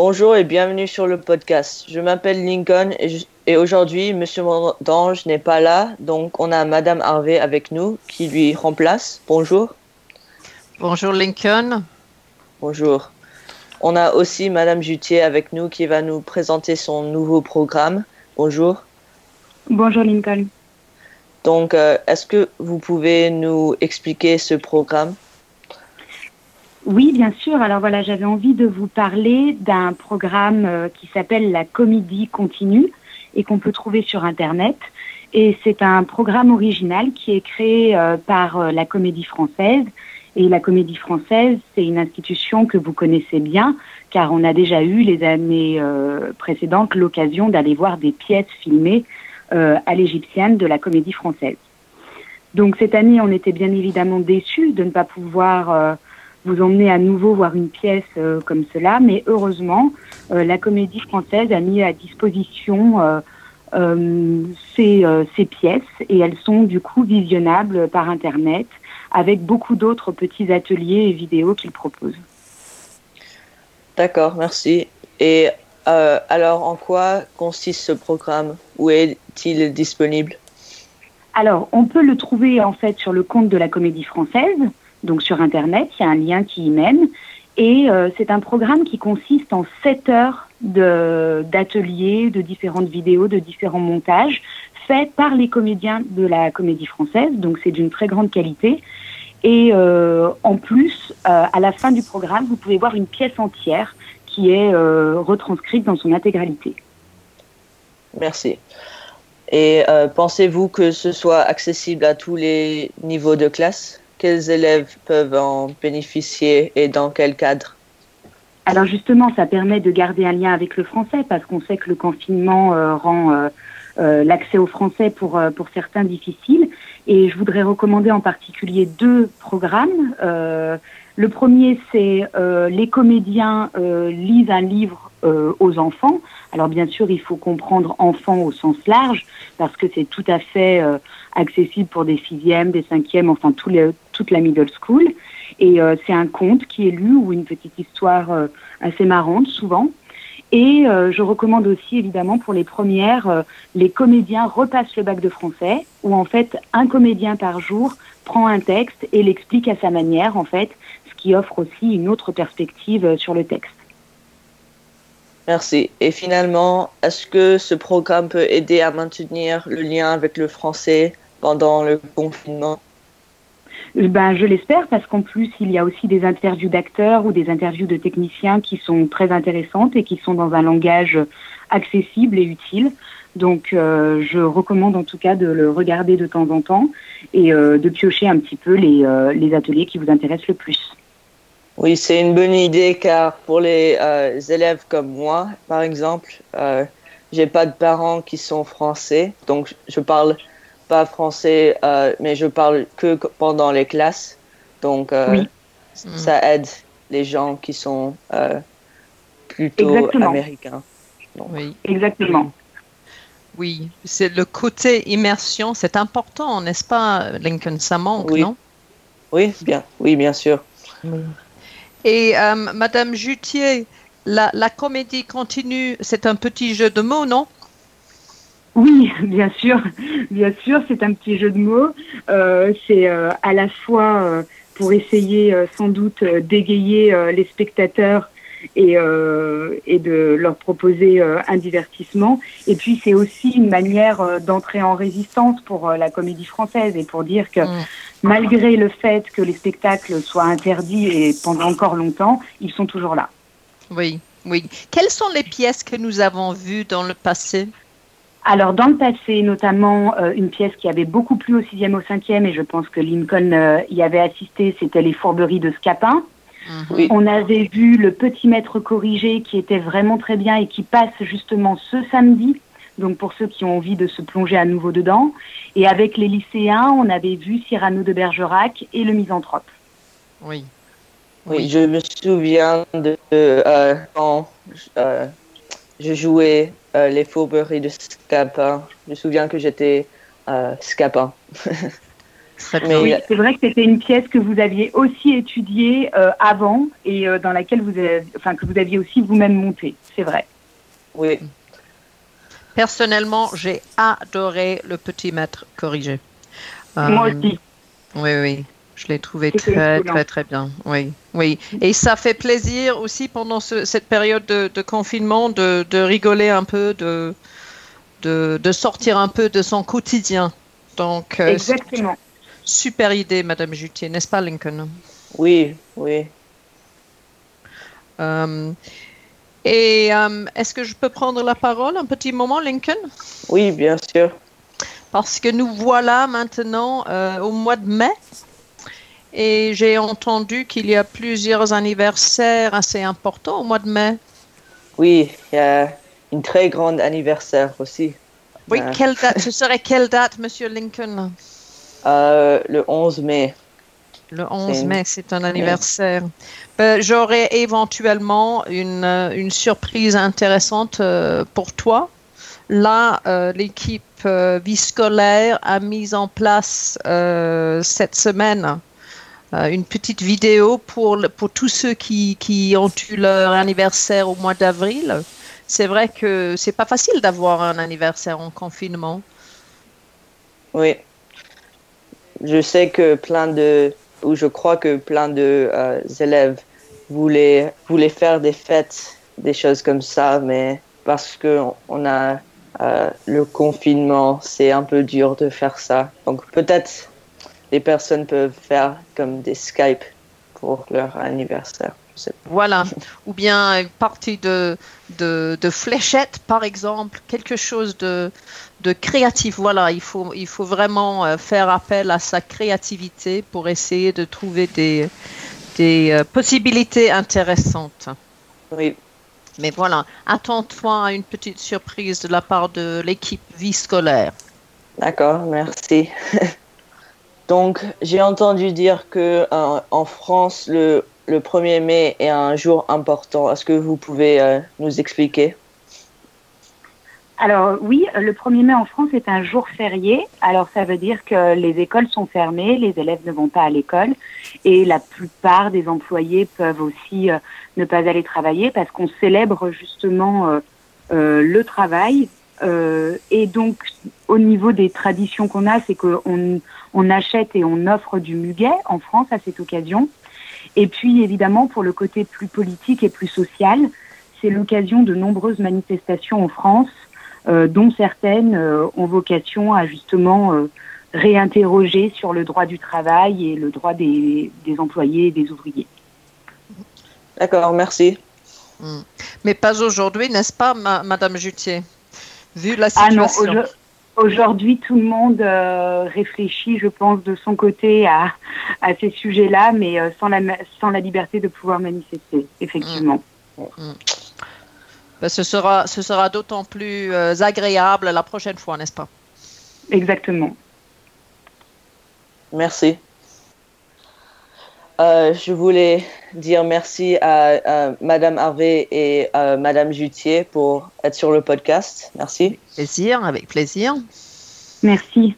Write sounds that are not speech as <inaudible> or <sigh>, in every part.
Bonjour et bienvenue sur le podcast. Je m'appelle Lincoln et, aujourd'hui, Monsieur Dange n'est pas là, donc on a Madame Harvey avec nous qui lui remplace. Bonjour. Bonjour Lincoln. Bonjour. On a aussi Madame Jutier avec nous qui va nous présenter son nouveau programme. Bonjour. Bonjour Lincoln. Donc, euh, est-ce que vous pouvez nous expliquer ce programme? Oui, bien sûr. Alors voilà, j'avais envie de vous parler d'un programme euh, qui s'appelle la Comédie continue et qu'on peut trouver sur Internet. Et c'est un programme original qui est créé euh, par euh, la Comédie française. Et la Comédie française, c'est une institution que vous connaissez bien, car on a déjà eu les années précédentes l'occasion d'aller voir des pièces filmées à l'égyptienne de la Comédie française. Donc cette année, on était bien évidemment déçus de ne pas pouvoir vous emmener à nouveau voir une pièce euh, comme cela, mais heureusement, euh, la comédie française a mis à disposition euh, ces, ces, pièces. Et elles sont du coup visionnables par Internet avec beaucoup d'autres petits ateliers et vidéos qu'ils proposent. D'accord, merci. Et alors, en quoi consiste ce programme? Où est-il disponible? Alors, on peut le trouver en fait sur le compte de la Comédie Française donc sur Internet, il y a un lien qui y mène. Et euh, c'est un programme qui consiste en 7 heures d'ateliers, de, différentes vidéos, de différents montages faits par les comédiens de la comédie française. Donc c'est d'une très grande qualité. Et euh, en plus, euh, à la fin du programme, vous pouvez voir une pièce entière qui est retranscrite dans son intégralité. Merci. Et pensez-vous que ce soit accessible à tous les niveaux de classe? Quels élèves peuvent en bénéficier et dans quel cadre? Alors justement, ça permet de garder un lien avec le français parce qu'on sait que le confinement euh, rend euh, euh, l'accès au français pour, pour certains difficile. Et je voudrais recommander en particulier deux programmes. le premier, c'est les comédiens lisent un livre aux enfants. Alors bien sûr, il faut comprendre enfant au sens large parce que c'est tout à fait accessible pour des sixièmes, des cinquièmes, enfin tous les, toute la middle school. Et euh, c'est un conte qui est lu ou une petite histoire euh, assez marrante souvent. Et euh, je recommande aussi évidemment pour les premières, les comédiens repassent le bac de français, où en fait un comédien par jour prend un texte et l'explique à sa manière en fait, ce qui offre aussi une autre perspective sur le texte. Merci. Et finalement, est-ce que ce programme peut aider à maintenir le lien avec le français pendant le confinement? Ben, je l'espère parce qu'en plus, il y a aussi des interviews d'acteurs ou des interviews de techniciens qui sont très intéressantes et qui sont dans un langage accessible et utile. Donc, euh, je recommande en tout cas de le regarder de temps en temps et euh, de piocher un petit peu les, euh, les, ateliers qui vous intéressent le plus. Oui, c'est une bonne idée car pour les élèves comme moi, par exemple, j'ai pas de parents qui sont français, donc je parle pas français, euh, mais je parle que pendant les classes. Donc, euh, ça aide les gens qui sont euh, plutôt américains. Oui. Exactement. Oui, c'est le côté immersion, c'est important, n'est-ce pas, Lincoln? Ça manque, oui. non? Oui, bien, oui, bien sûr. Et Madame Jutier, la, la comédie continue, c'est un petit jeu de mots, non? Oui, <laughs> bien sûr, bien sûr, c'est un petit jeu de mots. Euh, c'est euh, à la fois euh, pour essayer sans doute d'égayer les spectateurs et, et de leur proposer un divertissement. Et puis c'est aussi une manière d'entrer en résistance pour la comédie française et pour dire que mm. malgré le fait que les spectacles soient interdits et pendant encore longtemps, ils sont toujours là. Oui, oui. Quelles sont les pièces que nous avons vues dans le passé? Alors, dans le passé, notamment, euh, une pièce qui avait beaucoup plu au sixième, au cinquième, et je pense que Lincoln euh, y avait assisté, c'était Les Fourberies de Scapin. Mhm. On avait vu Le Petit Maître corrigé, qui était vraiment très bien et qui passe justement ce samedi. Donc, pour ceux qui ont envie de se plonger à nouveau dedans. Et avec les lycéens, on avait vu Cyrano de Bergerac et Le Misanthrope. Oui. Oui, je me souviens de euh, quand je jouais euh, les fourberies de Scapin. Je me souviens que j'étais euh, Scapin. Oui, c'est vrai que c'était une pièce que vous aviez aussi étudiée euh, avant et euh, dans laquelle vous, avez, enfin, que vous aviez aussi vous-même montée. C'est vrai. Oui. Personnellement, j'ai adoré le petit maître corrigé. Moi aussi. Oui, oui. Je l'ai trouvé très, très, très bien. Oui, oui. Et ça fait plaisir aussi pendant cette période de, confinement de, rigoler un peu, de, de, sortir un peu de son quotidien. Donc, euh, Exactement. Super idée, Madame Jutier, n'est-ce pas, Lincoln? Oui, oui. Euh, et euh, est-ce que je peux prendre la parole un petit moment, Lincoln? Oui, bien sûr. Parce que nous voilà maintenant au mois de mai et j'ai entendu qu'il y a plusieurs anniversaires assez importants au mois de mai. Oui, il y a une très grande anniversaire aussi. Oui, euh, quelle date, ce serait quelle date, Monsieur Lincoln? Euh, Le 11 mai. Le 11 mai, c'est un anniversaire. Ben, j'aurais éventuellement une, euh, une, surprise intéressante pour toi. Là, l'équipe vie scolaire a mis en place cette semaine euh, une petite vidéo pour, pour tous ceux qui, qui ont eu leur anniversaire au mois d'avril. C'est vrai que c'est pas facile d'avoir un anniversaire en confinement. Oui. Je sais que plein de, ou je crois que plein de euh, élèves voulaient, voulaient faire des fêtes, des choses comme ça, mais parce que on a euh, le confinement, c'est un peu dur de faire ça. Donc peut-être les personnes peuvent faire comme des Skype pour leur anniversaire. Voilà, <laughs> ou bien une partie de, de, de fléchettes, par exemple, quelque chose de, de créatif. Voilà, il faut, il faut vraiment euh, faire appel à sa créativité pour essayer de trouver des, des euh, possibilités intéressantes. Oui. Mais voilà, attends-toi à une petite surprise de la part de l'équipe vie scolaire. D'accord, merci. <laughs> Donc, j'ai entendu dire que euh, en France, le, le, 1er mai est un jour important. Est-ce que vous pouvez euh, nous expliquer? Alors oui, le 1er mai en France est un jour férié. Alors ça veut dire que les écoles sont fermées, les élèves ne vont pas à l'école et la plupart des employés peuvent aussi euh, ne pas aller travailler parce qu'on célèbre justement le travail. et donc au niveau des traditions qu'on a, c'est qu'on on achète et on offre du muguet en France à cette occasion. Et puis évidemment, pour le côté plus politique et plus social, c'est l'occasion de nombreuses manifestations en France, euh, dont certaines euh, ont vocation à justement euh, réinterroger sur le droit du travail et le droit des, employés et des ouvriers. D'accord, merci. Hmm. Mais pas aujourd'hui, n'est-ce pas, Madame Jutier? Vu la situation. Ah non, Aujourd'hui, tout le monde euh, réfléchit, je pense, de son côté à, à ces sujets-là, mais euh, sans, la, sans la liberté de pouvoir manifester, effectivement. Mm. Mm. Ben, ce sera, ce sera d'autant plus euh, agréable la prochaine fois, n'est-ce pas? Exactement. Merci. Je voulais dire merci à, Madame Harvey et à Madame Jutier pour être sur le podcast. Merci. Plaisir, avec plaisir. Merci.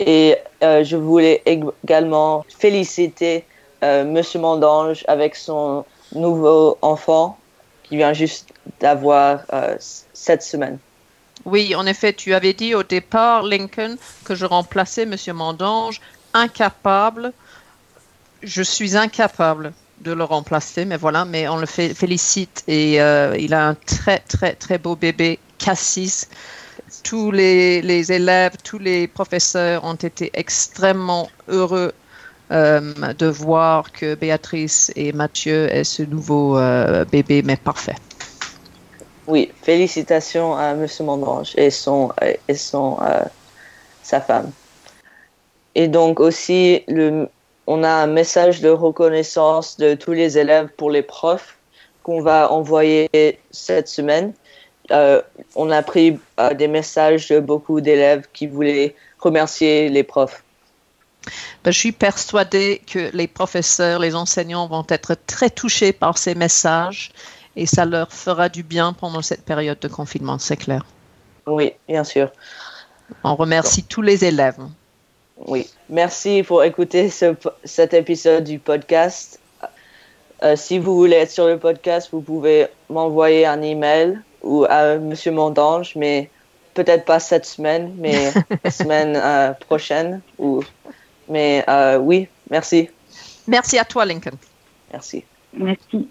Et euh, je voulais également féliciter euh, Monsieur Mondange avec son nouveau enfant qui vient juste d'avoir euh, cette semaine. Oui, en effet, tu avais dit au départ, Lincoln, que je remplaçais Monsieur Mondange, incapable. Je suis incapable de le remplacer, mais voilà, mais on le félicite et il a un très très très beau bébé, Cassis tous les, élèves, tous les professeurs ont été extrêmement heureux euh, de voir que Béatrice et Mathieu aient ce nouveau euh, bébé, mais parfait. Oui, félicitations à M. Mondrange et, son, et son, euh, sa femme. Et donc aussi, le, on a un message de reconnaissance de tous les élèves pour les profs qu'on va envoyer cette semaine. Euh, on a pris euh, des messages de beaucoup d'élèves qui voulaient remercier les profs. Ben, je suis persuadée que les professeurs, les enseignants vont être très touchés par ces messages et ça leur fera du bien pendant cette période de confinement, c'est clair. Oui, bien sûr. On remercie tous les élèves. Oui, merci pour écouter ce, cet épisode du podcast. Euh, si vous voulez être sur le podcast, vous pouvez m'envoyer un email ou à Monsieur Mondange, mais peut-être pas cette semaine, mais la <laughs> semaine euh, prochaine. Ou... Mais euh, oui, merci. Merci à toi, Lincoln. Merci. Merci.